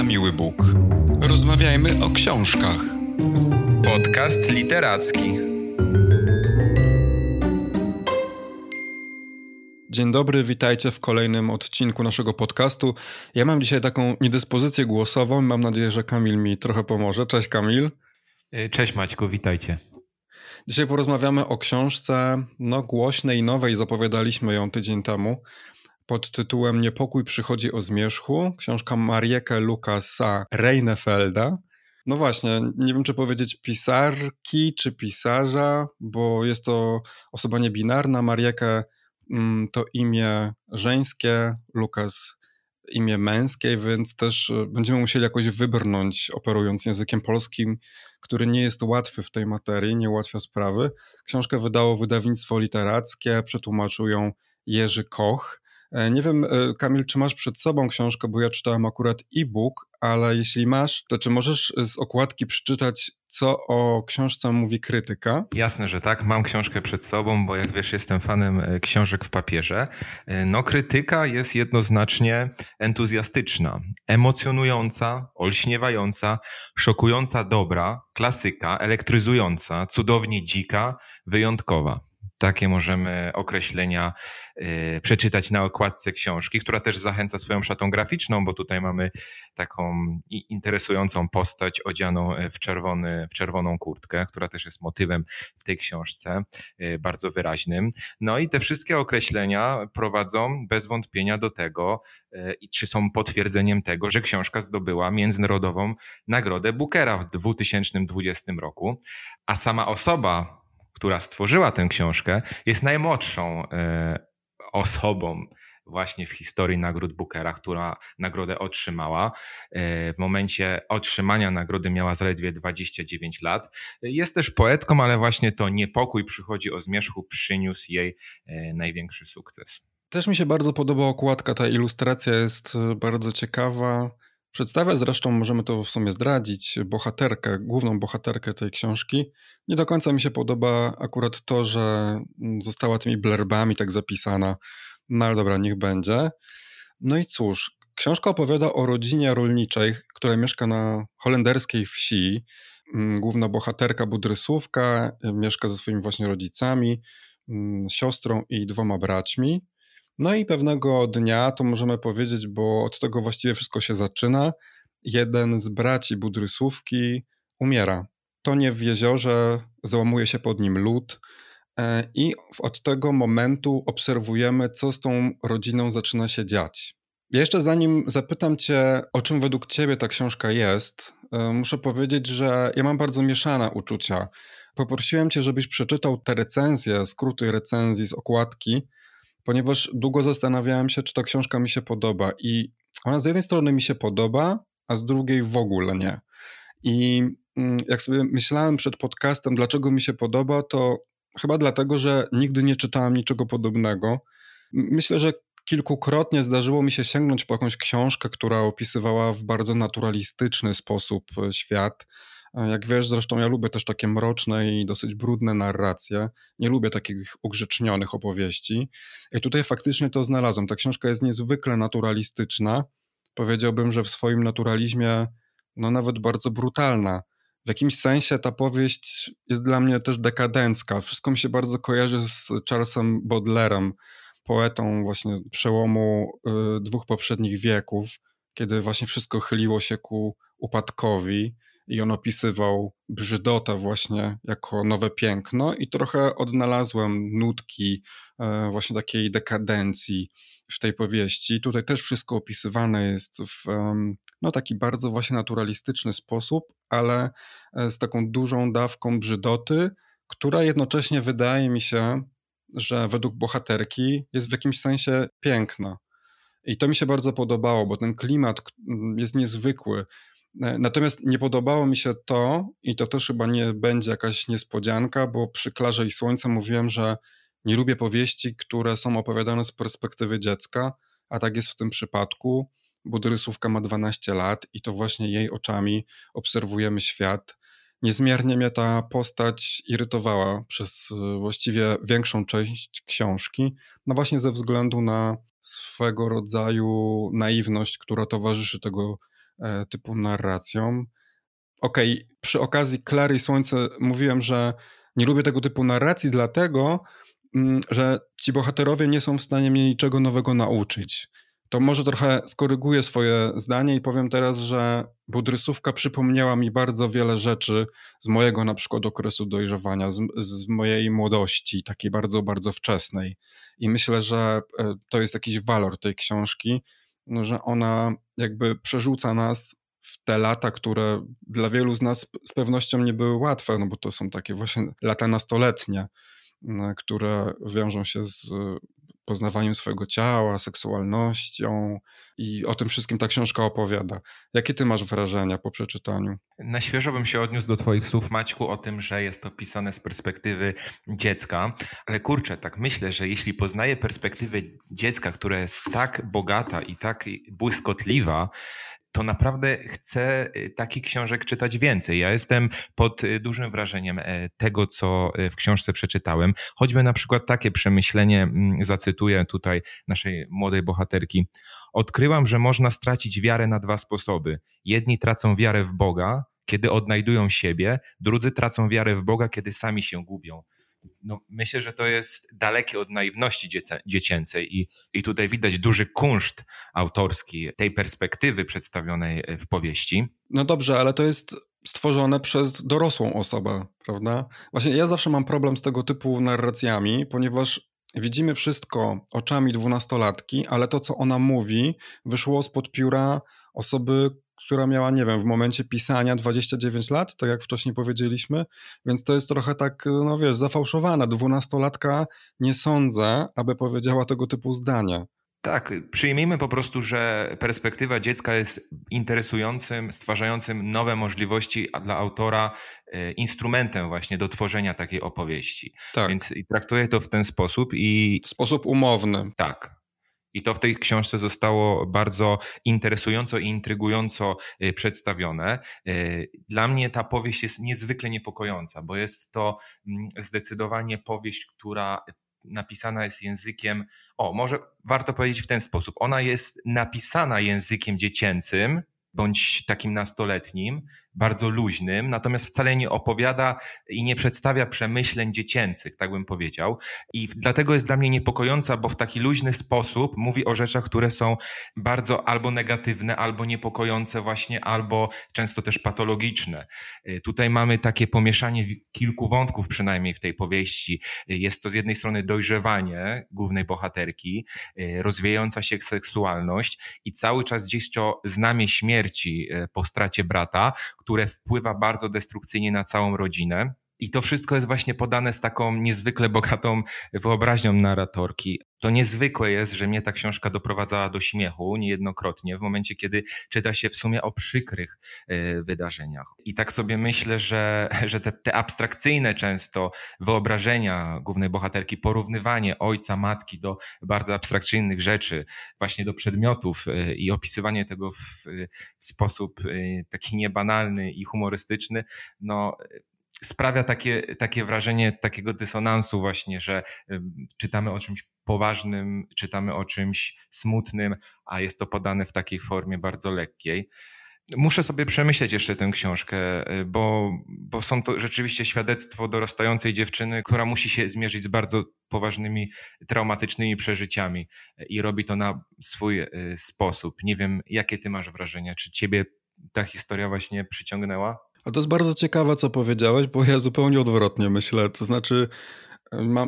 na miły Bóg. Rozmawiajmy o książkach. Podcast literacki. Dzień dobry, witajcie w kolejnym odcinku naszego podcastu. Ja mam dzisiaj taką niedyspozycję głosową. Mam nadzieję, że Kamil mi trochę pomoże. Cześć Kamil. Cześć Maćku, witajcie. Dzisiaj porozmawiamy o książce no, głośnej i nowej. Zapowiadaliśmy ją tydzień temu pod tytułem Niepokój przychodzi o zmierzchu. Książka Marieke Lukasa Reinefelda. No właśnie, nie wiem czy powiedzieć pisarki czy pisarza, bo jest to osoba niebinarna. Mariekę mm, to imię żeńskie, Lukas imię męskie, więc też e, będziemy musieli jakoś wybrnąć, operując językiem polskim, który nie jest łatwy w tej materii, nie ułatwia sprawy. Książkę wydało wydawnictwo literackie, przetłumaczył ją Jerzy Koch. E, nie wiem, e, Kamil, czy masz przed sobą książkę, bo ja czytałem akurat e-book, ale jeśli masz, to czy możesz z okładki przeczytać, co o książce mówi krytyka? Jasne, że tak. Mam książkę przed sobą, bo jak wiesz, jestem fanem e, książek w papierze. No, krytyka jest jednoznacznie entuzjastyczna, emocjonująca, olśniewająca, szokująca dobra, klasyka, elektryzująca, cudownie dzika, wyjątkowa. Takie możemy określenia y, przeczytać na okładce książki, która też zachęca swoją szatą graficzną, bo tutaj mamy taką interesującą postać odzianą w, czerwony, w czerwoną kurtkę, która też jest motywem w tej książce, y, bardzo wyraźnym. No i te wszystkie określenia prowadzą bez wątpienia do tego, y, i czy są potwierdzeniem tego, że książka zdobyła międzynarodową nagrodę Bookera w 2020 roku, a sama osoba, która stworzyła tę książkę, jest najmłodszą e, osobą właśnie w historii nagród Bookera, która nagrodę otrzymała. E, w momencie otrzymania nagrody miała zaledwie 29 lat. Jest też poetką, ale właśnie to niepokój przychodzi o zmierzchu przyniósł jej e, największy sukces. Też mi się bardzo podoba okładka, ta ilustracja jest bardzo ciekawa. Przedstawia zresztą, możemy to w sumie zdradzić, bohaterkę, główną bohaterkę tej książki. Nie do końca mi się podoba akurat to, że została tymi blerbami tak zapisana. No ale dobra, niech będzie. No i cóż, książka opowiada o rodzinie rolniczej, która mieszka na holenderskiej wsi. Mm, główna bohaterka Budrysówka mieszka ze swoimi właśnie rodzicami, mm, siostrą i dwoma braćmi. No i pewnego dnia, to możemy powiedzieć, bo od tego właściwie wszystko się zaczyna, jeden z braci Budrysówki umiera. Tonie w jeziorze, załamuje się pod nim lód e, i od tego momentu obserwujemy, co z tą rodziną zaczyna się dziać. Jeszcze zanim zapytam Cię, o czym według Ciebie ta książka jest, e, muszę powiedzieć, że ja mam bardzo mieszane uczucia. Poprosiłem Cię, żebyś przeczytał te recenzje, skróty recenzji z okładki, ponieważ długo zastanawiałem się, czy ta książka mi się podoba. I ona z jednej strony mi się podoba, a z drugiej w ogóle nie. I mm, jak sobie myślałem przed podcastem, dlaczego mi się podoba, to chyba dlatego, że nigdy nie czytałem niczego podobnego. Myślę, że kilkukrotnie zdarzyło mi się sięgnąć po jakąś książkę, która opisywała w bardzo naturalistyczny sposób e, świat jak wiesz, zresztą ja lubię też takie mroczne i dosyć brudne narracje. Nie lubię takich ugrzecznionych opowieści. I tutaj faktycznie to znalazłem. Ta książka jest niezwykle naturalistyczna. Powiedziałbym, że w swoim naturalizmie, no nawet bardzo brutalna. W jakimś sensie ta powieść jest dla mnie też dekadencka. Wszystko mi się bardzo kojarzy z Charlesem Baudelaire'em, poetą właśnie przełomu y, dwóch poprzednich wieków, kiedy właśnie wszystko chyliło się ku upadkowi i on opisywał brzydotę właśnie jako nowe piękno i trochę odnalazłem nutki e, właśnie takiej dekadencji w tej powieści. Tutaj też wszystko opisywane jest w no, taki bardzo właśnie naturalistyczny sposób, ale e, z taką dużą dawką brzydoty, która jednocześnie wydaje mi się, że według bohaterki jest w jakimś sensie piękna. I to mi się bardzo podobało, bo ten klimat jest niezwykły. E, natomiast nie podobało mi się to, i to też chyba nie będzie jakaś niespodzianka, bo przy Klarze i Słońce mówiłem, że nie lubię powieści, które są opowiadane z perspektywy dziecka, a tak jest w tym przypadku. Budrysówka ma 12 lat i to właśnie jej oczami obserwujemy świat. Niezmiernie mnie ta postać irytowała przez e, właściwie większą część książki, no właśnie ze względu na swego rodzaju naiwność, która towarzyszy tego typu narracją. Okej, okay, przy okazji Klary i Słońce mówiłem, że nie lubię tego typu narracji, dlatego, mm, że ci bohaterowie nie są w stanie mnie niczego nowego nauczyć. To może trochę skoryguję swoje zdanie i powiem teraz, że budrysówka przypomniała mi bardzo wiele rzeczy z mojego na przykład okresu dojrzewania, z, z mojej młodości, takiej bardzo, bardzo wczesnej. I myślę, że e, to jest jakiś walor tej książki, że ona jakby przerzuca nas w te lata, które dla wielu z nas z pewnością nie były łatwe, no bo to są takie właśnie lata nastoletnie, które wiążą się z poznawaniem swojego ciała, seksualnością i o tym wszystkim ta książka opowiada. Jakie ty masz wrażenia po przeczytaniu? Na świeżo bym się odniósł do twoich słów, Maćku, o tym, że jest to pisane z perspektywy dziecka, ale kurczę, tak myślę, że jeśli poznaję perspektywę dziecka, która jest tak bogata i tak błyskotliwa, to naprawdę chcę y, takich książek czytać więcej. Ja jestem pod y, dużym wrażeniem e, tego, co y, w książce przeczytałem. Choćby na przykład takie przemyślenie, mm, zacytuję tutaj naszej młodej bohaterki. Odkryłam, że można stracić wiarę na dwa sposoby. Jedni tracą wiarę w Boga, kiedy odnajdują siebie, drudzy tracą wiarę w Boga, kiedy sami się gubią no, myślę, że to jest dalekie od naiwności dziecięcej i, i tutaj widać duży kunszt autorski tej perspektywy przedstawionej w powieści. No dobrze, ale to jest stworzone przez dorosłą osobę, prawda? Właśnie ja zawsze mam problem z tego typu narracjami, ponieważ widzimy wszystko oczami dwunastolatki, ale to, co ona mówi, wyszło spod pióra osoby, która miała, nie wiem, w momencie pisania 29 lat, tak jak wcześniej powiedzieliśmy, więc to jest trochę tak, no wiesz, zafałszowane. Dwunastolatka nie sądzę, aby powiedziała tego typu zdania. Tak, przyjmijmy po prostu, że perspektywa dziecka jest interesującym, stwarzającym nowe możliwości dla autora e, instrumentem właśnie do tworzenia takiej opowieści. Tak. Więc traktuję to w ten sposób i... W sposób umowny. Tak, i to w tej książce zostało bardzo interesująco i intrygująco y, przedstawione. Y, dla mnie ta powieść jest niezwykle niepokojąca, bo jest to mm, zdecydowanie powieść, która napisana jest językiem, o, może warto powiedzieć w ten sposób. Ona jest napisana językiem dziecięcym, bądź takim nastoletnim, bardzo luźnym, natomiast wcale nie opowiada i nie przedstawia przemyśleń dziecięcych, tak bym powiedział. I dlatego jest dla mnie niepokojąca, bo w taki luźny sposób mówi o rzeczach, które są bardzo albo negatywne, albo niepokojące właśnie, albo często też patologiczne. Y, tutaj mamy takie pomieszanie kilku wątków przynajmniej w tej powieści. Y, jest to z jednej strony dojrzewanie głównej bohaterki, y, rozwijająca się seksualność i cały czas gdzieś to znamie śmierci po stracie brata, które wpływa bardzo destrukcyjnie na całą rodzinę. I to wszystko jest właśnie podane z taką niezwykle bogatą wyobraźnią narratorki. To niezwykłe jest, że mnie ta książka doprowadzała do śmiechu niejednokrotnie w momencie, kiedy czyta się w sumie o przykrych y, wydarzeniach. I tak sobie myślę, że, że te, te abstrakcyjne często wyobrażenia głównej bohaterki, porównywanie ojca, matki do bardzo abstrakcyjnych rzeczy, właśnie do przedmiotów y, i opisywanie tego w, w sposób y, taki niebanalny i humorystyczny, no sprawia takie, takie wrażenie takiego dysonansu właśnie, że czytamy o czymś poważnym, czytamy o czymś smutnym, a jest to podane w takiej formie bardzo lekkiej. Muszę sobie przemyśleć jeszcze tę książkę, y, bo, bo są to rzeczywiście świadectwo dorastającej dziewczyny, która musi się zmierzyć z bardzo poważnymi, traumatycznymi przeżyciami i robi to na swój y, sposób. Nie wiem, jakie ty masz wrażenia? Czy ciebie ta historia właśnie przyciągnęła? A to jest bardzo ciekawe, co powiedziałeś, bo ja zupełnie odwrotnie myślę. To znaczy,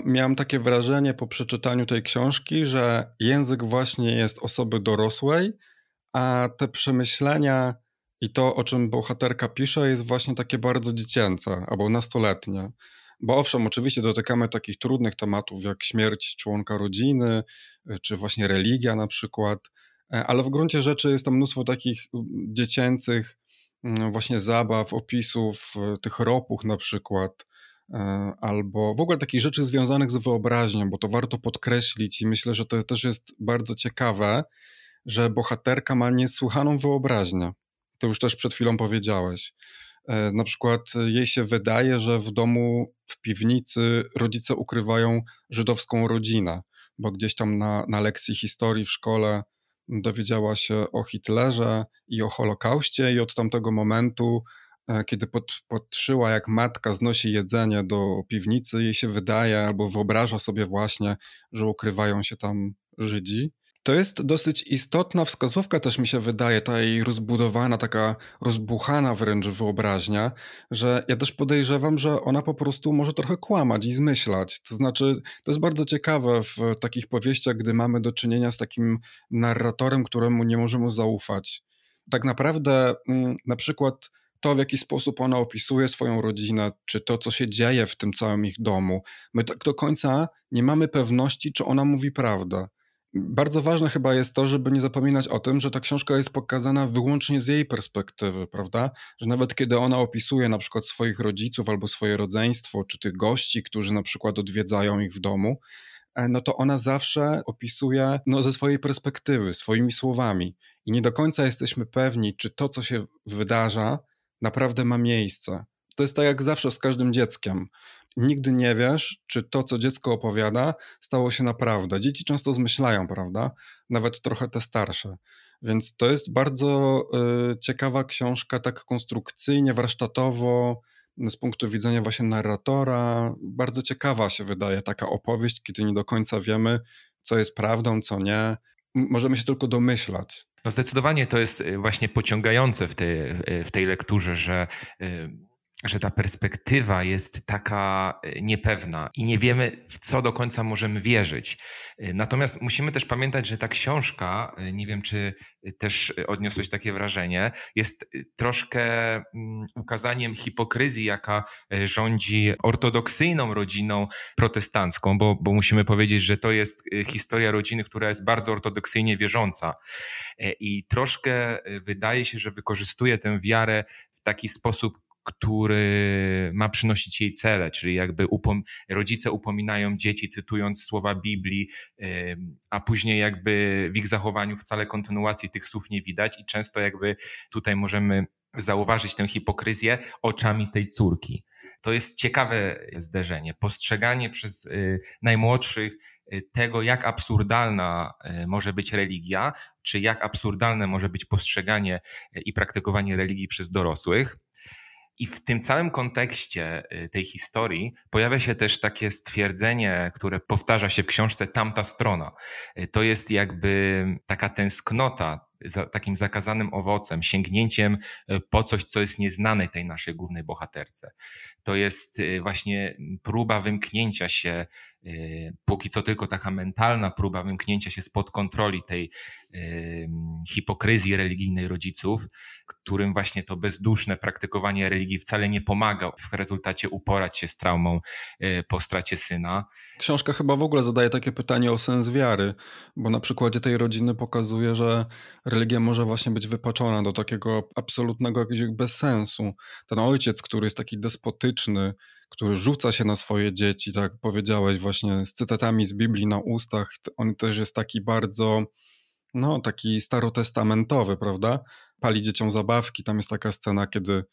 miałem takie wrażenie po przeczytaniu tej książki, że język właśnie jest osoby dorosłej, a te przemyślenia i to, o czym bohaterka pisze, jest właśnie takie bardzo dziecięce albo nastoletnie. Bo owszem, oczywiście dotykamy takich trudnych tematów jak śmierć członka rodziny, czy właśnie religia na przykład, e, ale w gruncie rzeczy jest tam mnóstwo takich dziecięcych właśnie zabaw, opisów e, tych ropuch na przykład, e, albo w ogóle takich rzeczy związanych z wyobraźnią, bo to warto podkreślić i myślę, że to też jest bardzo ciekawe, że bohaterka ma niesłychaną wyobraźnię. To już też przed chwilą powiedziałeś. E, na przykład jej się wydaje, że w domu, w piwnicy rodzice ukrywają żydowską rodzinę, bo gdzieś tam na, na lekcji historii w szkole dowiedziała się o Hitlerze i o Holokauście i od tamtego momentu E, kiedy pod, patrzyła, jak matka znosi jedzenie do piwnicy, jej się wydaje albo wyobraża sobie właśnie, że ukrywają się tam Żydzi. To jest dosyć istotna wskazówka, też mi się wydaje, ta jej rozbudowana, taka rozbuchana wręcz wyobraźnia, że ja też podejrzewam, że ona po prostu może trochę kłamać i zmyślać. To znaczy, to jest bardzo ciekawe w takich powieściach, gdy mamy do czynienia z takim narratorem, któremu nie możemy zaufać. Tak naprawdę, mm, na przykład to, w jaki sposób ona opisuje swoją rodzinę, czy to, co się dzieje w tym całym ich domu. My tak do końca nie mamy pewności, czy ona mówi prawdę. Bardzo ważne chyba jest to, żeby nie zapominać o tym, że ta książka jest pokazana wyłącznie z jej perspektywy, prawda? Że nawet kiedy ona opisuje na przykład swoich rodziców albo swoje rodzeństwo, czy tych gości, którzy na przykład odwiedzają ich w domu, e, no to ona zawsze opisuje no, ze swojej perspektywy, swoimi słowami. I nie do końca jesteśmy pewni, czy to, co się wydarza, naprawdę ma miejsce. To jest tak jak zawsze z każdym dzieckiem. Nigdy nie wiesz, czy to, co dziecko opowiada, stało się naprawdę. Dzieci często zmyślają, prawda? Nawet trochę te starsze. Więc to jest bardzo y, ciekawa książka, tak konstrukcyjnie, warsztatowo, z punktu widzenia właśnie narratora. Bardzo ciekawa się wydaje taka opowieść, kiedy nie do końca wiemy, co jest prawdą, co nie. Możemy się tylko domyślać. No zdecydowanie to jest y, właśnie pociągające w tej, y, w tej lekturze, że y, że ta perspektywa jest taka e, niepewna i nie wiemy, w co do końca możemy wierzyć. E, natomiast musimy też pamiętać, że ta książka, e, nie wiem czy też odniosłeś takie wrażenie, jest troszkę mm, ukazaniem hipokryzji, jaka rządzi ortodoksyjną rodziną protestancką, bo, bo musimy powiedzieć, że to jest historia rodziny, która jest bardzo ortodoksyjnie wierząca. I troszkę wydaje się, że wykorzystuje tę wiarę w taki sposób, który ma przynosić jej cele, czyli jakby upom rodzice upominają dzieci, cytując słowa Biblii, a później jakby w ich zachowaniu wcale kontynuacji tych słów nie widać i często jakby tutaj możemy zauważyć tę hipokryzję oczami tej córki. To jest ciekawe zderzenie. Postrzeganie przez y, najmłodszych y, tego, jak absurdalna y, może być religia, czy jak absurdalne może być postrzeganie i praktykowanie religii przez dorosłych. I w tym całym kontekście y, tej historii pojawia się też takie stwierdzenie, które powtarza się w książce Tamta strona. Y, to jest jakby taka tęsknota za takim zakazanym owocem, sięgnięciem y, po coś, co jest nieznane tej naszej głównej bohaterce. To jest właśnie próba wymknięcia się, póki co tylko taka mentalna próba wymknięcia się spod kontroli tej hipokryzji religijnej rodziców, którym właśnie to bezduszne praktykowanie religii wcale nie pomaga w rezultacie uporać się z traumą e, po stracie syna. Książka chyba w ogóle zadaje takie pytanie o sens wiary, bo na przykładzie tej rodziny pokazuje, że religia może właśnie być wypaczona do takiego absolutnego jakiegoś bezsensu. Ten ojciec, który jest taki despotyczny, który rzuca się na swoje dzieci, tak powiedziałeś, właśnie z cytatami z Biblii na ustach, on też jest taki bardzo no, taki starotestamentowy, prawda? Pali dzieciom zabawki. Tam jest taka scena, kiedy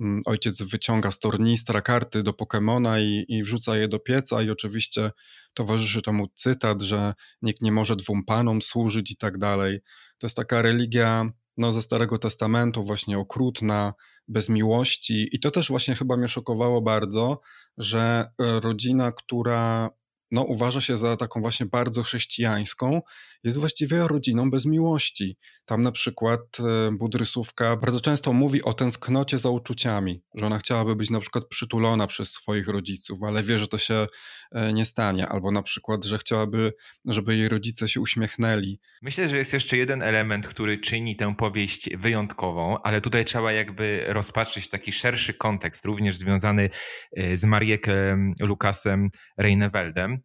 mm, ojciec wyciąga z tornistra karty do Pokemona i, i wrzuca je do pieca i oczywiście towarzyszy temu cytat, że nikt nie może dwóm panom służyć i tak dalej. To jest taka religia no, ze Starego Testamentu, właśnie okrutna, bez miłości. I to też właśnie chyba mnie szokowało bardzo, że e, rodzina, która no, uważa się za taką właśnie bardzo chrześcijańską, jest właściwie rodziną bez miłości. Tam na przykład e, Budrysówka bardzo często mówi o tęsknocie za uczuciami, że ona chciałaby być na przykład przytulona przez swoich rodziców, ale wie, że to się e, nie stanie, albo na przykład, że chciałaby, żeby jej rodzice się uśmiechnęli. Myślę, że jest jeszcze jeden element, który czyni tę powieść wyjątkową, ale tutaj trzeba jakby rozpatrzyć taki szerszy kontekst, również związany e, z Mariekiem Lukasem Reineweldem.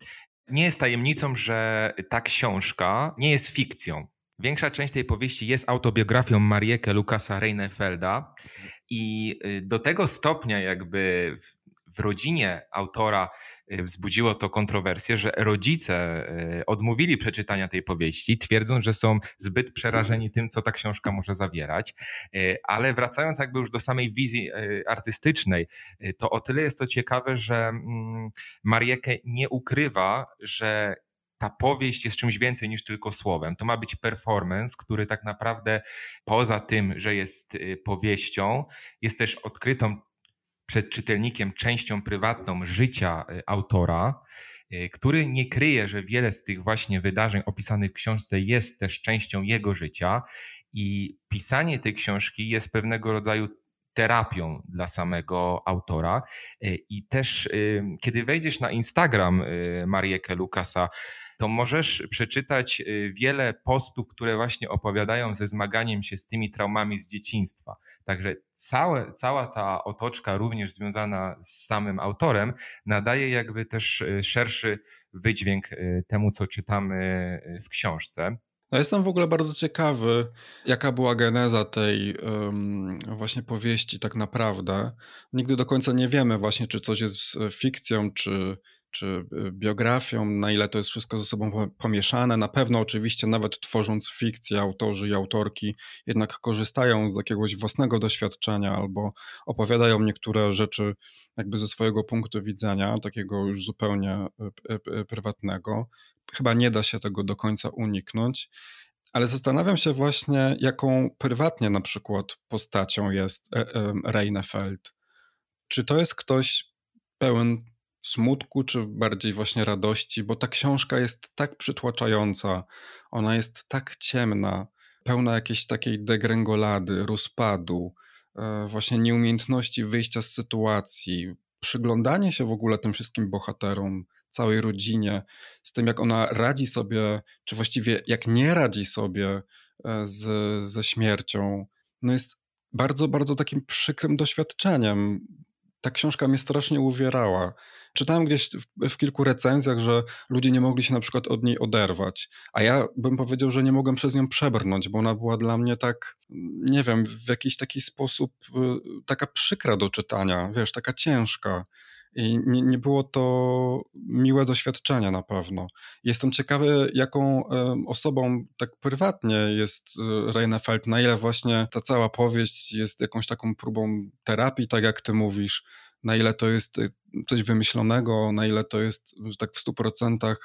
Nie jest tajemnicą, że ta książka nie jest fikcją. Większa część tej powieści jest autobiografią Marieke Lukasa Reinefelda i y, do tego stopnia jakby w rodzinie autora y, wzbudziło to kontrowersję, że rodzice y, odmówili przeczytania tej powieści, twierdząc, że są zbyt przerażeni tym, co ta książka może zawierać. Y, ale wracając jakby już do samej wizji artystycznej, to o tyle jest to ciekawe, że mm, Mariekę nie ukrywa, że ta powieść jest czymś więcej niż tylko słowem. To ma być performance, który tak naprawdę poza tym, że jest powieścią, jest też odkrytą przed czytelnikiem częścią prywatną życia y, autora, y, który nie kryje, że wiele z tych właśnie wydarzeń opisanych w książce jest też częścią jego życia i pisanie tej książki jest pewnego rodzaju terapią dla samego autora. I też, kiedy wejdziesz na Instagram Marieke Lukasa, to możesz przeczytać y, wiele postów, które właśnie opowiadają ze zmaganiem się z tymi traumami z dzieciństwa. Także całe, cała ta otoczka, również związana z samym autorem, nadaje jakby też y, szerszy wydźwięk y, temu, co czytamy w książce. No jestem w ogóle bardzo ciekawy, jaka była geneza tej um, właśnie powieści tak naprawdę. Nigdy do końca nie wiemy właśnie, czy coś jest fikcją, czy czy y, biografią, na ile to jest wszystko ze sobą pomieszane. Na pewno oczywiście nawet tworząc fikcję, autorzy i autorki jednak korzystają z jakiegoś własnego doświadczenia albo opowiadają niektóre rzeczy jakby ze swojego punktu widzenia, takiego już zupełnie y, y, prywatnego. Chyba nie da się tego do końca uniknąć. Ale zastanawiam się właśnie, jaką prywatnie na przykład postacią jest e, e, Reinefeld. Czy to jest ktoś pełen smutku, czy bardziej właśnie radości, bo ta książka jest tak przytłaczająca, ona jest tak ciemna, pełna jakiejś takiej degrengolady, rozpadu, e, właśnie nieumiejętności wyjścia z sytuacji, przyglądanie się w ogóle tym wszystkim bohaterom, całej rodzinie, z tym jak ona radzi sobie, czy właściwie jak nie radzi sobie e, z, ze śmiercią, no jest bardzo, bardzo takim przykrym doświadczeniem. Ta książka mnie strasznie uwierała. Czytałem gdzieś w, w, kilku recenzjach, że ludzie nie mogli się na przykład od niej oderwać, a ja bym powiedział, że nie mogłem przez nią przebrnąć, bo ona była dla mnie tak, nie wiem, w jakiś taki sposób y, taka przykra do czytania, wiesz, taka ciężka. I nie, nie, było to miłe doświadczenie na pewno. Jestem ciekawy, jaką osobą tak prywatnie jest y, Reinefeld, na ile właśnie ta cała powieść jest jakąś taką próbą terapii, tak jak ty mówisz, na ile to jest y, coś wymyślonego, na ile to jest tak w 100%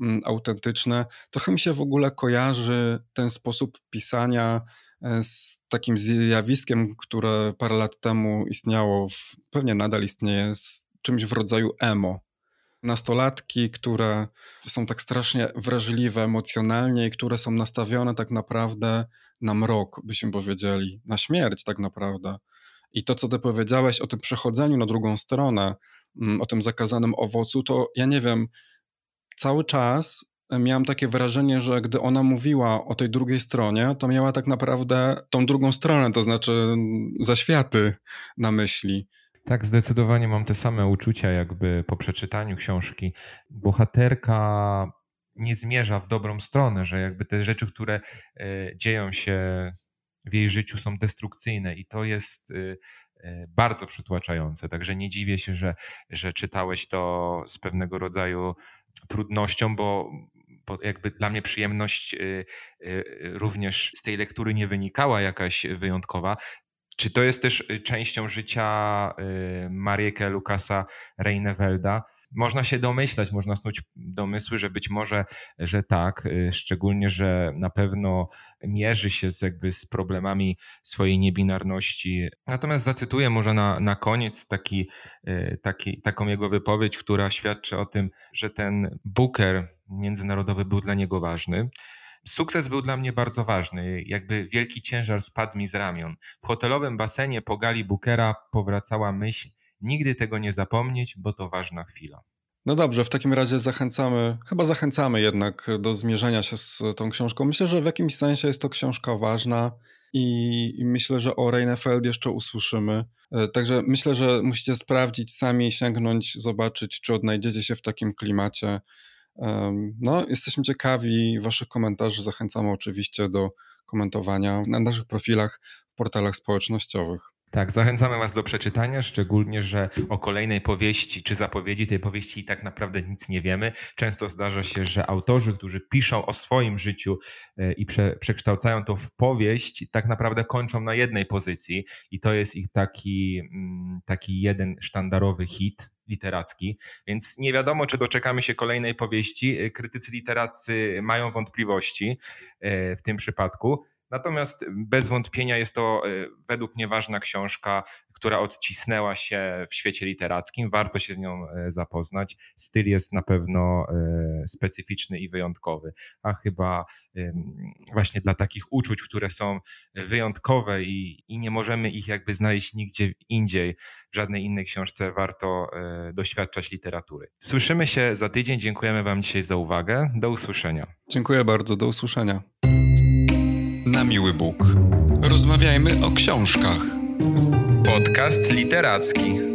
mm, autentyczne. Trochę mi się w ogóle kojarzy ten sposób pisania e, z takim zjawiskiem, które parę lat temu istniało, w, pewnie nadal istnieje, z czymś w rodzaju emo. Nastolatki, które są tak strasznie wrażliwe emocjonalnie i które są nastawione tak naprawdę na mrok, byśmy powiedzieli, na śmierć tak naprawdę. I to, co ty powiedziałeś o tym przechodzeniu na drugą stronę, mm, o tym zakazanym owocu, to ja nie wiem, cały czas miałam takie wrażenie, że gdy ona mówiła o tej drugiej stronie, to miała tak naprawdę tą drugą stronę, to znaczy mm, zaświaty na myśli. Tak, zdecydowanie mam te same uczucia, jakby po przeczytaniu książki. Bohaterka nie zmierza w dobrą stronę, że jakby te rzeczy, które e, dzieją się w jej życiu są destrukcyjne i to jest y, y, bardzo przytłaczające. Także nie dziwię się, że, że czytałeś to z pewnego rodzaju trudnością, bo, bo jakby dla mnie przyjemność również z tej lektury nie wynikała jakaś wyjątkowa. Czy to jest też częścią życia Marieke Lukasa Reinevelda? Można się domyślać, można snuć domysły, że być może, że tak, y, szczególnie, że na pewno mierzy się z, jakby z problemami swojej niebinarności. Natomiast zacytuję może na, na koniec taki, y, taki, taką jego wypowiedź, która świadczy o tym, że ten Booker międzynarodowy był dla niego ważny. Sukces był dla mnie bardzo ważny, jakby wielki ciężar spadł mi z ramion. W hotelowym basenie po gali Bookera powracała myśl, Nigdy tego nie zapomnieć, bo to ważna chwila. No dobrze, w takim razie zachęcamy, chyba zachęcamy jednak do zmierzenia się z tą książką. Myślę, że w jakimś sensie jest to książka ważna i, myślę, że o Reinefeld jeszcze usłyszymy. E, także myślę, że musicie sprawdzić sami, sięgnąć, zobaczyć, czy odnajdziecie się w takim klimacie. No, jesteśmy ciekawi Waszych komentarzy. Zachęcamy oczywiście do komentowania na naszych profilach w portalach społecznościowych. Tak, zachęcamy Was do przeczytania, szczególnie, że o kolejnej powieści czy zapowiedzi tej powieści tak naprawdę nic nie wiemy. Często zdarza się, że autorzy, którzy piszą o swoim życiu e, i prze, przekształcają to w powieść, tak naprawdę kończą na jednej pozycji i to jest ich taki, mm, taki jeden sztandarowy hit literacki, więc nie wiadomo, czy doczekamy się kolejnej powieści. E, krytycy literacy mają wątpliwości e, w tym przypadku. Natomiast bez wątpienia jest to e, według mnie ważna książka, która odcisnęła się w świecie literackim. Warto się z nią e, zapoznać. Styl jest na pewno specyficzny i wyjątkowy, a chyba właśnie dla takich uczuć, które są wyjątkowe i, i nie możemy ich jakby znaleźć nigdzie indziej, w żadnej innej książce, warto doświadczać literatury. Słyszymy się za tydzień. Dziękujemy Wam dzisiaj za uwagę. Do usłyszenia. Dziękuję bardzo. Do usłyszenia miły Bóg. Rozmawiajmy o książkach. Podcast literacki.